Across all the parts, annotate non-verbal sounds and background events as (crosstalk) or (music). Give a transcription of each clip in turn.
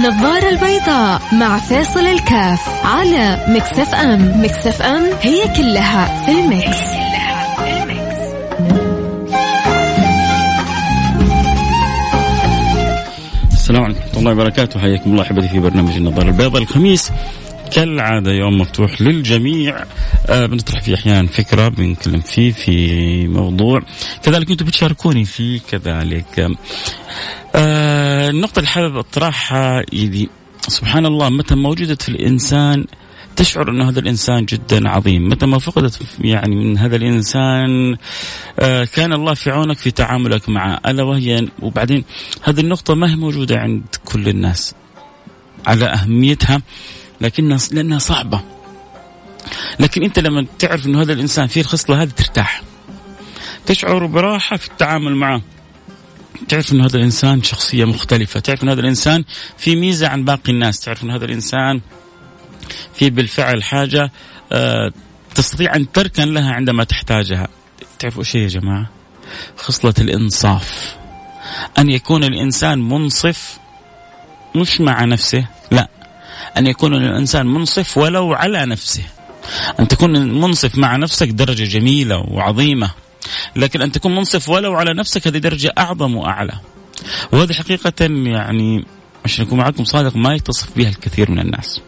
النظارة البيضاء مع فاصل الكاف على Mix FM. Mix FM هي كلها في ال Mix, السلام عليكم ورحمة الله وبركاته. حياكم الله أحبتي في برنامج النظارة البيضاء الخميس. كالعادة يوم مفتوح للجميع. آه بنطرح فيه أحيانا فكرة بنتكلم فيه في موضوع. كذلك أنتم بتشاركوني فيه كذلك. آه النقطة اللي حابب أطرحها يدي سبحان الله متى ما وجدت في الإنسان تشعر أن هذا الإنسان جدا عظيم. متى ما فقدت يعني من هذا الإنسان آه كان الله في عونك في تعاملك معه. ألا وهي وبعدين هذه النقطة ما هي موجودة عند كل الناس على أهميتها لكنها لأنها صعبة. لكن أنت لما تعرف أن هذا الإنسان فيه الخصلة هذه ترتاح. تشعر براحة في التعامل معه. تعرف أن هذا الإنسان شخصية مختلفة. تعرف أن هذا الإنسان في ميزة عن باقي الناس. تعرف أن هذا الإنسان في بالفعل حاجة آه، تستطيع أن تركن لها عندما تحتاجها. تعرفوا شيء يا جماعة؟ خصلة الإنصاف. أن يكون الإنسان منصف مش مع نفسه لا. أن يكون الإنسان منصف ولو على نفسه. أن تكون منصف مع نفسك درجة جميلة وعظيمة. لكن أن تكون منصف ولو على نفسك هذه درجة أعظم وأعلى. وهذه حقيقة يعني عشان أكون معكم صادق ما يتصف بها الكثير من الناس.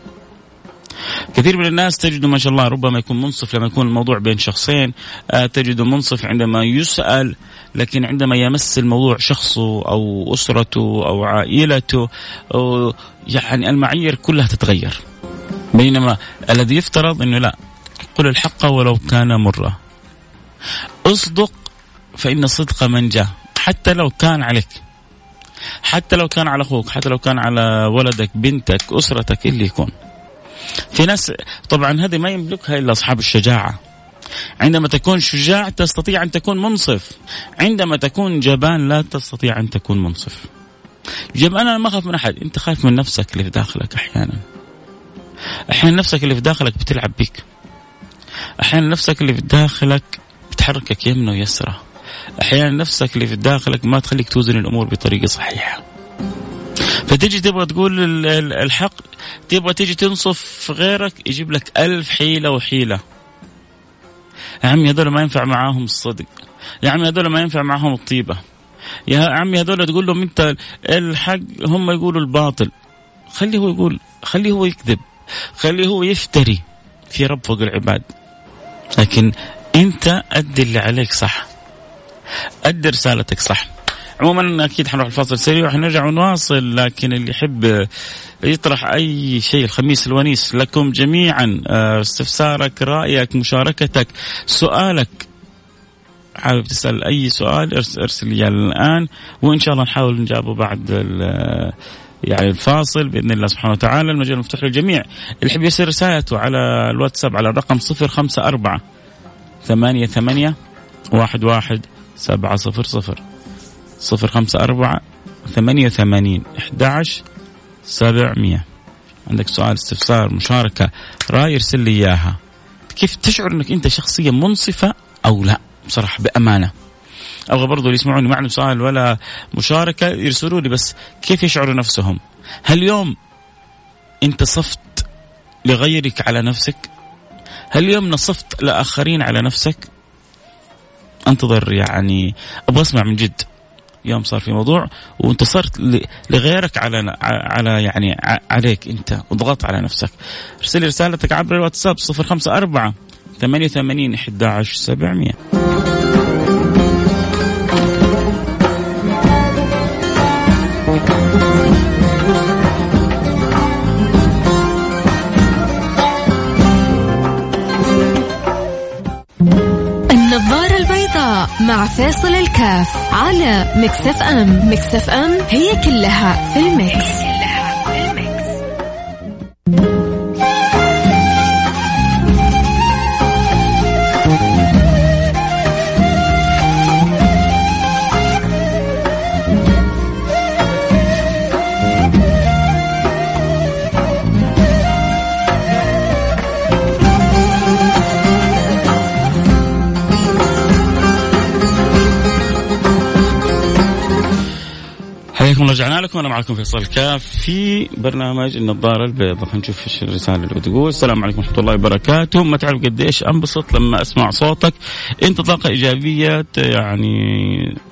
كثير من الناس تجده ما شاء الله ربما يكون منصف لما يكون الموضوع بين شخصين آه، تجده منصف عندما يسأل لكن عندما يمس الموضوع شخصه أو أسرته أو عائلته أو يعني المعايير كلها تتغير. بينما الذي يفترض أنه لا قل الحق ولو كان مرة. اصدق فإن الصدق منجاه حتى لو كان عليك حتى لو كان على أخوك حتى لو كان على ولدك بنتك أسرتك اللي يكون. في ناس طبعا هذه ما يملكها إلا أصحاب الشجاعة. عندما تكون شجاع تستطيع أن تكون منصف. عندما تكون جبان لا تستطيع أن تكون منصف. جب أنا ما أخاف من أحد. أنت خايف من نفسك اللي في داخلك أحيانا. أحيانا نفسك اللي في داخلك بتلعب بك أحيانا نفسك اللي في داخلك بتحركك يمنى ويسرى. أحيانا نفسك اللي في داخلك ما تخليك توزن الأمور بطريقة صحيحة. فتجي تبغى تقول الحق تبغى تيجي تنصف غيرك يجيب لك ألف حيلة وحيلة. يا عمي هذول ما ينفع معاهم الصدق. يا عمي هذول ما ينفع معاهم الطيبة. يا عمي هذول تقول لهم أنت الحق هم يقولوا الباطل. خليه هو يقول خليه هو يكذب. خليه هو يفتري في رب فوق العباد. لكن انت ادي اللي عليك صح. ادي رسالتك صح. عموما أكيد حنروح الفاصل سريع وحنرجع ونواصل لكن اللي يحب يطرح أي شيء الخميس الونيس لكم جميعا آه، استفسارك رأيك مشاركتك سؤالك. حابب تسأل أي سؤال إرسل لي الآن وإن شاء الله نحاول نجاوبه بعد يعني الفاصل بإذن الله سبحانه وتعالى. المجال مفتوح للجميع. اللي يحب يرسل رسالته على الواتساب على الرقم 054 ثمانية ثمانية واحد واحد سبعة صفر صفر صفر خمسة أربعة ثمانية وثمانين أحد عشر سبعمية. عندك سؤال استفسار مشاركة رأي ارسل لي إياها. كيف تشعر أنك أنت شخصية منصفة أو لا؟ بصراحة بأمانة. أبغى برضو اللي يسمعوني عندهم سؤال ولا مشاركة يرسلوا لي بس كيف يشعروا نفسهم؟ هل اليوم أنت صفت لغيرك على نفسك؟ هل اليوم نصفت لآخرين على نفسك؟ أنتظر يعني أبغى أسمع من جد. يوم صار في موضوع وانتصرت لغيرك على على يعني عليك أنت وضغطت على نفسك. ارسل رسالتك عبر الواتساب 054 88 11 700 مع الكاف على Mix FM Mix FM هي كلها في ال mix. رجعنا لكم أنا معكم فيصل كاف في برنامج النظارة البيضاء. نشوف إيش الرسالة اللي بتقول. السلام عليكم ورحمة الله وبركاته. ما تعرف قديش أنبسط لما أسمع صوتك. أنت طاقة إيجابية يعني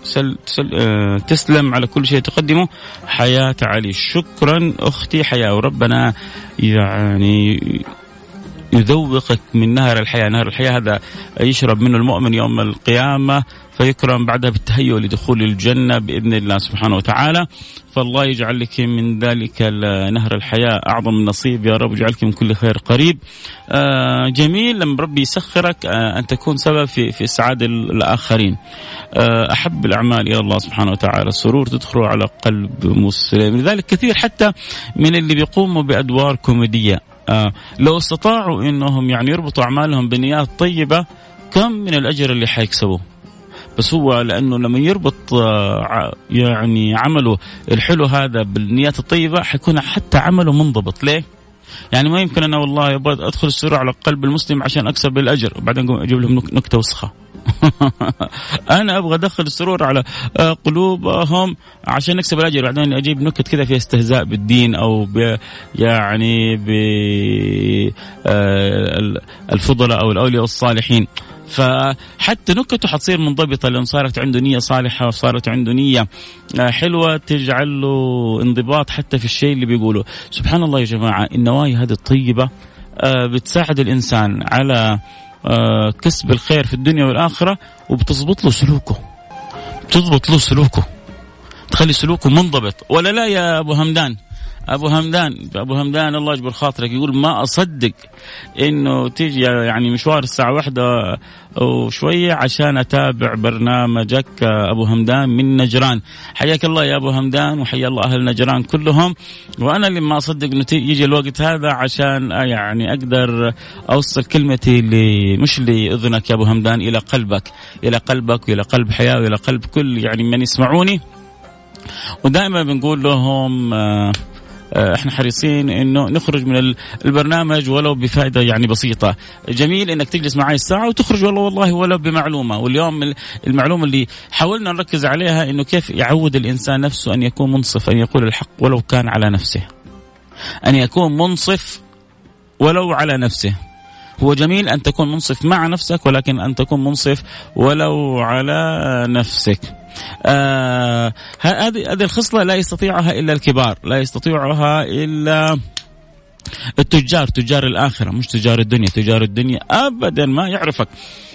سل سل آه تسلم على كل شيء تقدمه. حياه علي. شكرا أختي حياة وربنا يعني يذوقك من نهر الحياة، نهر الحياة هذا يشرب منه المؤمن يوم القيامة فيكرم بعدها بالتهيؤ لدخول الجنة بإذن الله سبحانه وتعالى. فالله يجعل لك من ذلك نهر الحياة أعظم نصيب. يا رب يجعلك من كل خير قريب. آه جميل. لما ربي يسخرك آه أن تكون سبب في في إسعاد الآخرين. آه أحب الأعمال إلى الله سبحانه وتعالى. السرور تدخل على قلب مسلم. لذلك كثير حتى من اللي بيقوموا بأدوار كوميدية. آه لو استطاعوا إنهم يعني يربطوا أعمالهم بنيات طيبة كم من الأجر اللي حيكسبوه؟ بس هو لأنه لما يربط آه يعني عمله الحلو هذا بالنيات الطيبة حيكون حتى عمله منضبط. ليه؟ يعني ما يمكن أنا والله أبغى أدخل السرور على قلب المسلم عشان أكسب الأجر وبعدين أجيب لهم نكتة وسخة. (laughs) أنا أبغى أدخل السرور على آه، قلوبهم عشان نكسب الأجر. بعدين أجيب نكت كذا فيها استهزاء بالدين أو ب يعني ب آه، الفضلاء أو الأولياء الصالحين. فحتى نكته حتصير منضبطة لأن صارت عنده نية صالحة وصارت عنده نية آه، حلوة تجعل له انضباط حتى في الشيء اللي بيقوله. سبحان الله يا جماعة النوايا هذه الطيبة بتساعد الإنسان على كسب الخير في الدنيا والآخرة وبتضبط له سلوكه. بتضبط له سلوكه. تخلي سلوكه منضبط. ولا لا يا أبو همدان؟ أبو همدان أبو همدان الله يجبر خاطرك يقول ما أصدق إنه تيجي يعني مشوار الساعة واحدة وشوية عشان أتابع برنامجك أبو همدان من نجران. حياك الله يا أبو همدان وحيا الله أهل نجران كلهم. وأنا اللي ما أصدق إنه يجي الوقت هذا عشان يعني أقدر أوصل كلمتي اللي مش لأذنك يا أبو همدان إلى قلبك إلى قلبك وإلى قلب حياة وإلى قلب كل يعني من يسمعوني. ودائما بنقول لهم آه، إحنا حريصين إنه نخرج من البرنامج ولو بفائده يعني بسيطة. جميل إنك تجلس معي الساعة وتخرج والله والله ولو بمعلومة. واليوم المعلومة اللي حاولنا نركز عليها إنه كيف يعود الإنسان نفسه أن يكون منصف أن يقول الحق ولو كان على نفسه. أن يكون منصف ولو على نفسه. هو جميل أن تكون منصف مع نفسك ولكن أن تكون منصف ولو على نفسك. آه هذه هذه الخصلة لا يستطيعها إلا الكبار لا يستطيعها إلا التجار تجار الآخرة مش تجار الدنيا. تجار الدنيا أبدا ما يعرفك.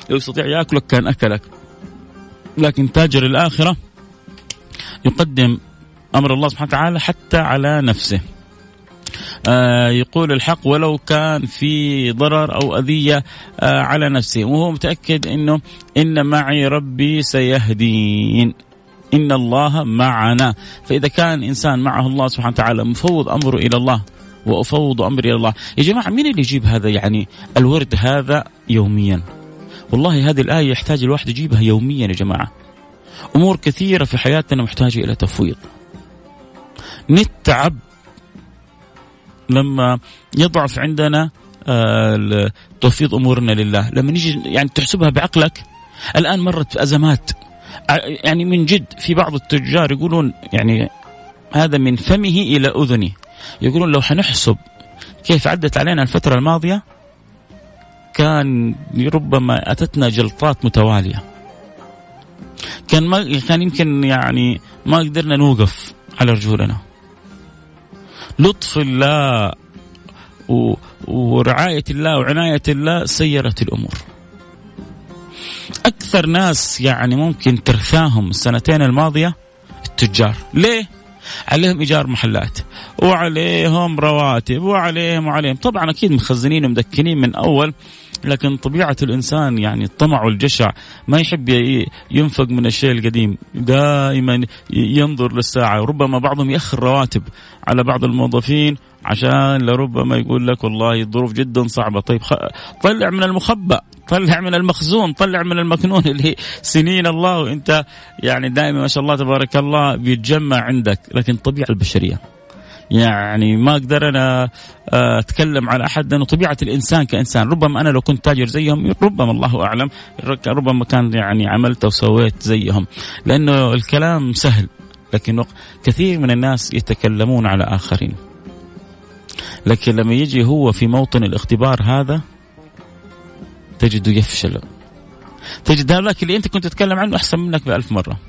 لو يستطيع يأكلك كان أكلك. لكن تاجر الآخرة يقدم أمر الله سبحانه وتعالى حتى على نفسه. يقول الحق ولو كان في ضرر أو أذية آه على نفسه. وهو متأكد إنه إن معي ربي سيهدين. إن الله معنا. فإذا كان إنسان معه الله سبحانه وتعالى مفوض أمره إلى الله وأفوض أمري إلى الله. يا جماعة مين اللي يجيب هذا يعني الورد هذا يوميا؟ والله هذه الآية يحتاج الواحد يجيبها يوميا يا جماعة. أمور كثيرة في حياتنا محتاجة إلى تفويض. نتعب لما يضعف عندنا آه، تفويض أمورنا لله. لما نيجي يعني تحسبها بعقلك الآن مرت أزمات. يعني من جد في بعض التجار يقولون يعني هذا من فمه إلى أذنه. يقولون لو حنحسب كيف عدت علينا الفترة الماضية كان ربما أتتنا جلطات متوالية. كان ما كان يمكن يعني ما قدرنا نوقف على رجولنا. لطف الله ورعاية الله وعناية الله سيرت الأمور. أكثر ناس يعني ممكن ترثاهم السنتين الماضية التجار. ليه؟ عليهم إيجار محلات وعليهم رواتب وعليهم وعليهم. طبعا أكيد مخزنين ومدكنين من أول لكن طبيعة الإنسان يعني الطمع والجشع ما يحب ينفق من الشيء القديم دائما ينظر للساعة. وربما بعضهم يأخر رواتب على بعض الموظفين عشان لربما يقول لك والله الظروف جدا صعبة. طيب خ... طلع من المخبأ طلع من المخزون طلع من المكنون اللي سنين الله وإنت يعني دائما ما شاء الله تبارك الله بيتجمع عندك. لكن الطبيعة البشرية يعني ما أقدر أنا آه، أتكلم على أحد لأنه طبيعة الإنسان كإنسان. ربما أنا لو كنت تاجر زيهم ربما الله أعلم ربما كان يعني عملت وسويت زيهم. لأنه الكلام سهل لكن كثير من الناس يتكلمون على آخرين. لكن لما يجي هو في موطن الاختبار هذا تجده يفشل. تجد هذاك اللي أنت كنت تتكلم عنه أحسن منك بألف مرة.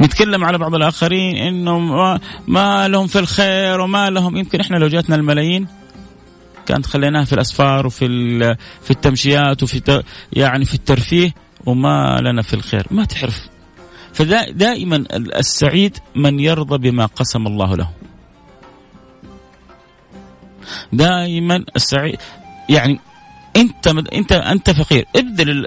نتكلم على بعض الآخرين إنه ما لهم في الخير وما لهم. يمكن إحنا لو جاتنا الملايين كانت خليناها في الأسفار وفي في التمشيات وفي يعني في الترفيه وما لنا في الخير. ما تعرف فدائما السعيد من يرضى بما قسم الله له. دائما السعيد يعني انت انت انت فقير. ابذل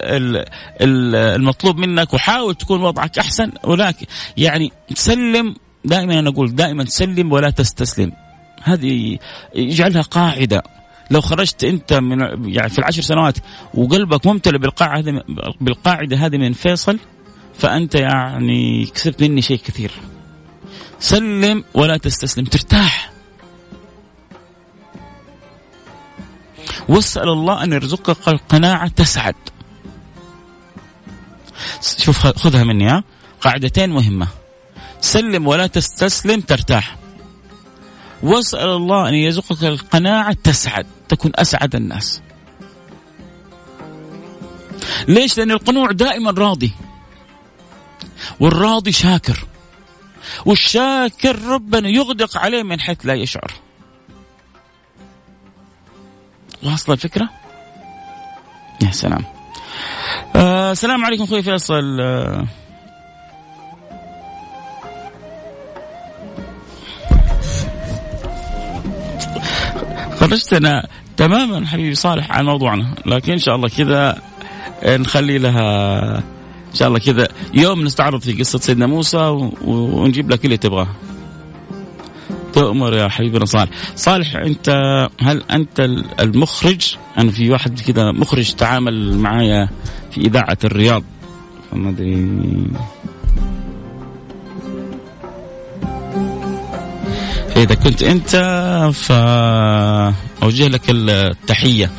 المطلوب منك وحاول تكون وضعك أحسن. ولكن يعني سلم. دائما أنا أقول دائما سلم ولا تستسلم. هذه اجعلها قاعدة. لو خرجت أنت من يعني في العشر سنوات وقلبك ممتلئ بالقاعدة بالقاعدة هذه من فيصل فأنت يعني كسبت مني شيء كثير. سلم ولا تستسلم. ترتاح. واسأل الله أن يرزقك القناعة تسعد. شوف خذها مني ها. قاعدتين مهمة. سلم ولا تستسلم ترتاح. واسأل الله أن يرزقك القناعة تسعد تكون أسعد الناس. ليش؟ لأن القنوع دائما راضي. والراضي شاكر. والشاكر ربنا يغدق عليه من حيث لا يشعر. واصلة الفكرة؟ يا سلام. آه السلام عليكم أخوي فيصل آه خرجتنا تماما حبيبي صالح عن موضوعنا لكن إن شاء الله كذا نخلي لها إن شاء الله كذا يوم نستعرض في قصة سيدنا موسى ونجيب لك اللي تبغاه تؤمر يا حبيبنا صالح. صالح أنت هل أنت المخرج؟ أنا في واحد كذا مخرج تعامل معايا في إذاعة الرياض. ما أدري. فاذا كنت أنت فأوجه لك التحية.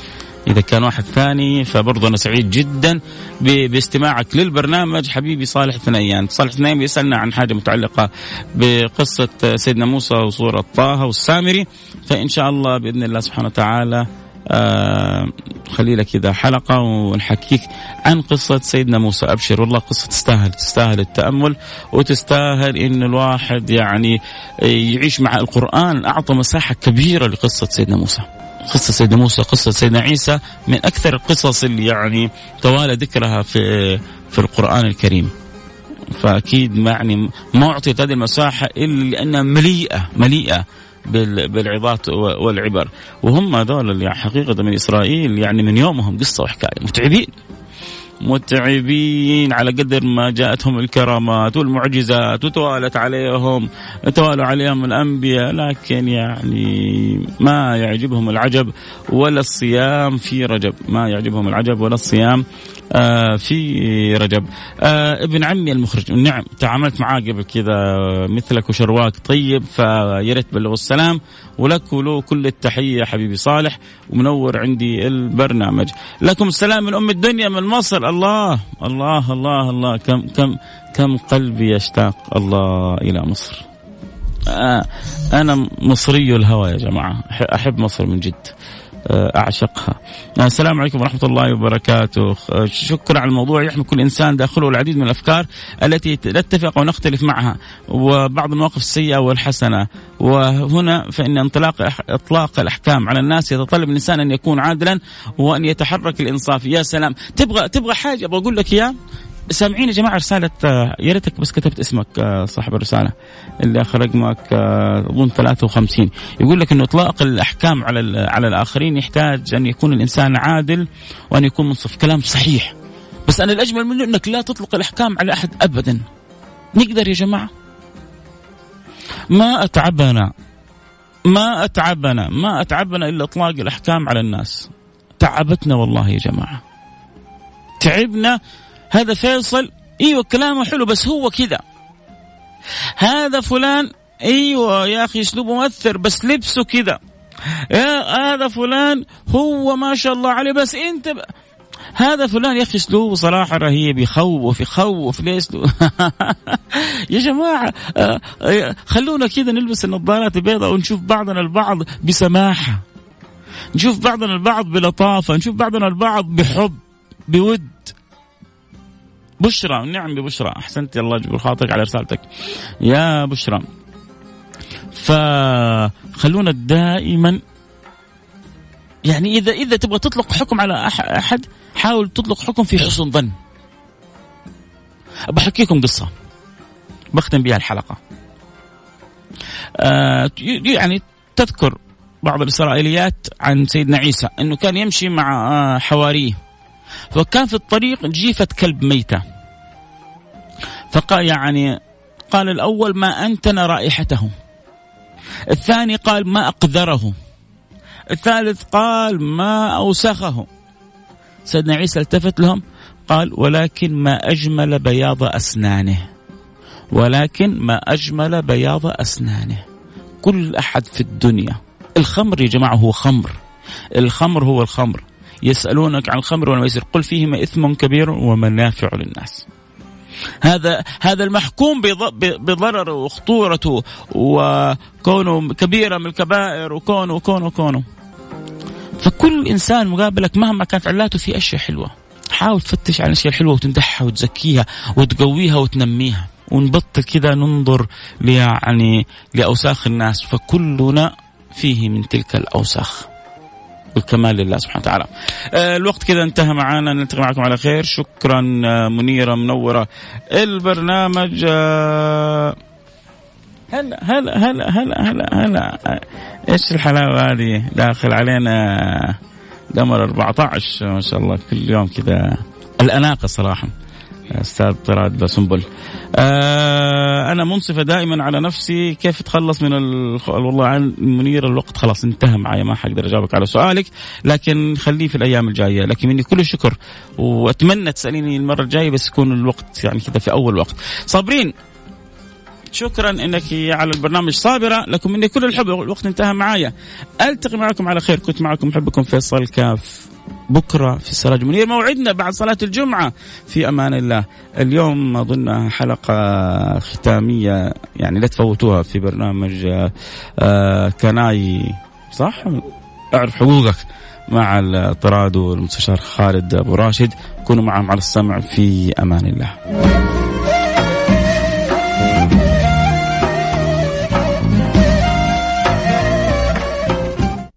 إذا كان واحد ثاني فبرضه أنا سعيد جدا باستماعك للبرنامج. حبيبي صالح ثنيان صالح ثنيان بيسألنا عن حاجة متعلقة بقصة سيدنا موسى وصوره طه والسامري. فإن شاء الله بإذن الله سبحانه وتعالى آه خلي لك كذا حلقة ونحكيك عن قصة سيدنا موسى. أبشر والله قصة تستاهل تستاهل التأمل وتستاهل إن الواحد يعني يعيش مع القرآن. أعطى مساحة كبيرة لقصة سيدنا موسى. قصة سيدنا موسى قصة سيدنا عيسى من أكثر القصص اللي يعني توالى ذكرها في في القرآن الكريم. فأكيد يعني ما أعطيت هذه المساحة إلا لأنها مليئة مليئة بالعظات والعبر. وهم هذول حقيقة من إسرائيل يعني من يومهم قصة وحكاية. متعبين. متعبين على قدر ما جاءتهم الكرامات والمعجزات وتوالت عليهم توالوا عليهم الأنبياء لكن يعني ما يعجبهم العجب ولا الصيام في رجب. ما يعجبهم العجب ولا الصيام آه في رجب. آه ابن عمي المخرج نعم تعاملت معاه قبل كذا مثلك وشرواك طيب فياريت بلغوا السلام ولك وله كل التحية حبيبي صالح ومنور عندي البرنامج. لكم السلام من أم الدنيا من مصر. الله الله الله الله. كم كم كم قلبي يشتاق الله إلى مصر. أنا مصري الهوى يا جماعة. أحب مصر من جد. أعشقها. آه، السلام عليكم ورحمة الله وبركاته. آه، شكرا على الموضوع. يحمل كل إنسان داخله العديد من الأفكار التي نتفق ونختلف معها وبعض المواقف السيئة والحسنة. وهنا فإن انطلاق إطلاق الأحكام على الناس يتطلب الإنسان أن يكون عادلا وأن يتحرك الانصاف يا سلام. تبغى تبغى حاجة؟ أبغى أقول لك اياه سامعين يا جماعة رسالة يا ريتك بس كتبت اسمك صاحب الرسالة اللي اخر رقمك أظن 53 يقول لك إنه إطلاق الأحكام على على الآخرين يحتاج أن يكون الإنسان عادل وأن يكون منصف. كلام صحيح. بس أنا الأجمل منه إنك لا تطلق الأحكام على أحد ابدا. نقدر يا جماعة؟ ما أتعبنا ما أتعبنا ما أتعبنا إلا إطلاق الأحكام على الناس. تعبتنا والله يا جماعة. تعبنا هذا فيصل إيوه كلامه حلو بس هو كذا. هذا فلان إيوه يا أخي أسلوبه مؤثر بس لبسه كذا. هذا فلان هو ما شاء الله عليه بس أنت ب... هذا فلان يا أخي أسلوبه صراحة رهيب يخوف يخوف ليه أسلوب؟ (laughs) يا جماعة آه، آه، خلونا كذا نلبس النظارات البيضاء ونشوف بعضنا البعض بسماحة. نشوف بعضنا البعض بلطافة نشوف بعضنا البعض بحب بود. بشرى نعم ببشرى. أحسنت الله يجبر خاطرك على رسالتك. يا بشرى. فخلونا دائما يعني إذا إذا تبغى تطلق حكم على أحد حاول تطلق حكم في حسن ظن. بحكيكم قصة. بختم بها الحلقة. آه يعني تذكر بعض الإسرائيليات عن سيدنا عيسى إنه كان يمشي مع آه حواريه. فكان في الطريق جيفة كلب ميتة. فقال يعني قال الأول ما أنتن رائحته الثاني قال ما اقذره الثالث قال ما أوسخه سيدنا عيسى التفت لهم قال ولكن ما أجمل بياض أسنانه. ولكن ما أجمل بياض أسنانه. كل أحد في الدنيا. الخمر يا جماعة هو خمر. الخمر هو الخمر. يسألونك عن الخمر والميسر. قل فيهما إثم كبير ومنافع للناس. هذا هذا المحكوم بضرره وخطورته وكونه كبيرة من الكبائر وكونه وكونه وكونه. فكل إنسان مقابلك مهما كانت علاته في أشياء حلوة. حاول تفتش على الاشياء الحلوه وتمدحها وتزكيها وتقويها وتنميها. ونبطل كذا ننظر يعني لأوساخ الناس. فكلنا فيه من تلك الأوساخ. والكمال لله سبحانه وتعالى. آه، الوقت كذا انتهى معنا نلتقي معكم على خير. شكرا آه، منيرة منورة. البرنامج آه، هلا هلا هلا هلا هلا هلا. إيش الحلاوة هذه؟ داخل علينا قمر 14 ما شاء الله كل يوم كذا. الأناقة صراحة أستاذ طراد بسنبل. أنا منصفة دائما على نفسي. كيف اتخلص من ال... والله عن منير الوقت؟ خلاص انتهى معي. ما حقدر أجاوبك على سؤالك. لكن خليه في الأيام الجاية. لكن مني كل الشكر. وأتمنى تسأليني المرة الجاية بس يكون الوقت يعني كذا في أول وقت. صابرين شكرا إنك على البرنامج. صابرة لكم مني كل الحب. الوقت انتهى معايا. ألتقي معكم على خير. كنت معكم محبكم فيصل كاف. بكرة في سراج منير موعدنا بعد صلاة الجمعة. في أمان الله. اليوم أظن حلقة ختامية. يعني لا تفوتوها في برنامج آه، كناي. صح؟ أعرف حقوقك مع الطراد والمستشار خالد أبو راشد. كونوا معهم على السمع. في أمان الله.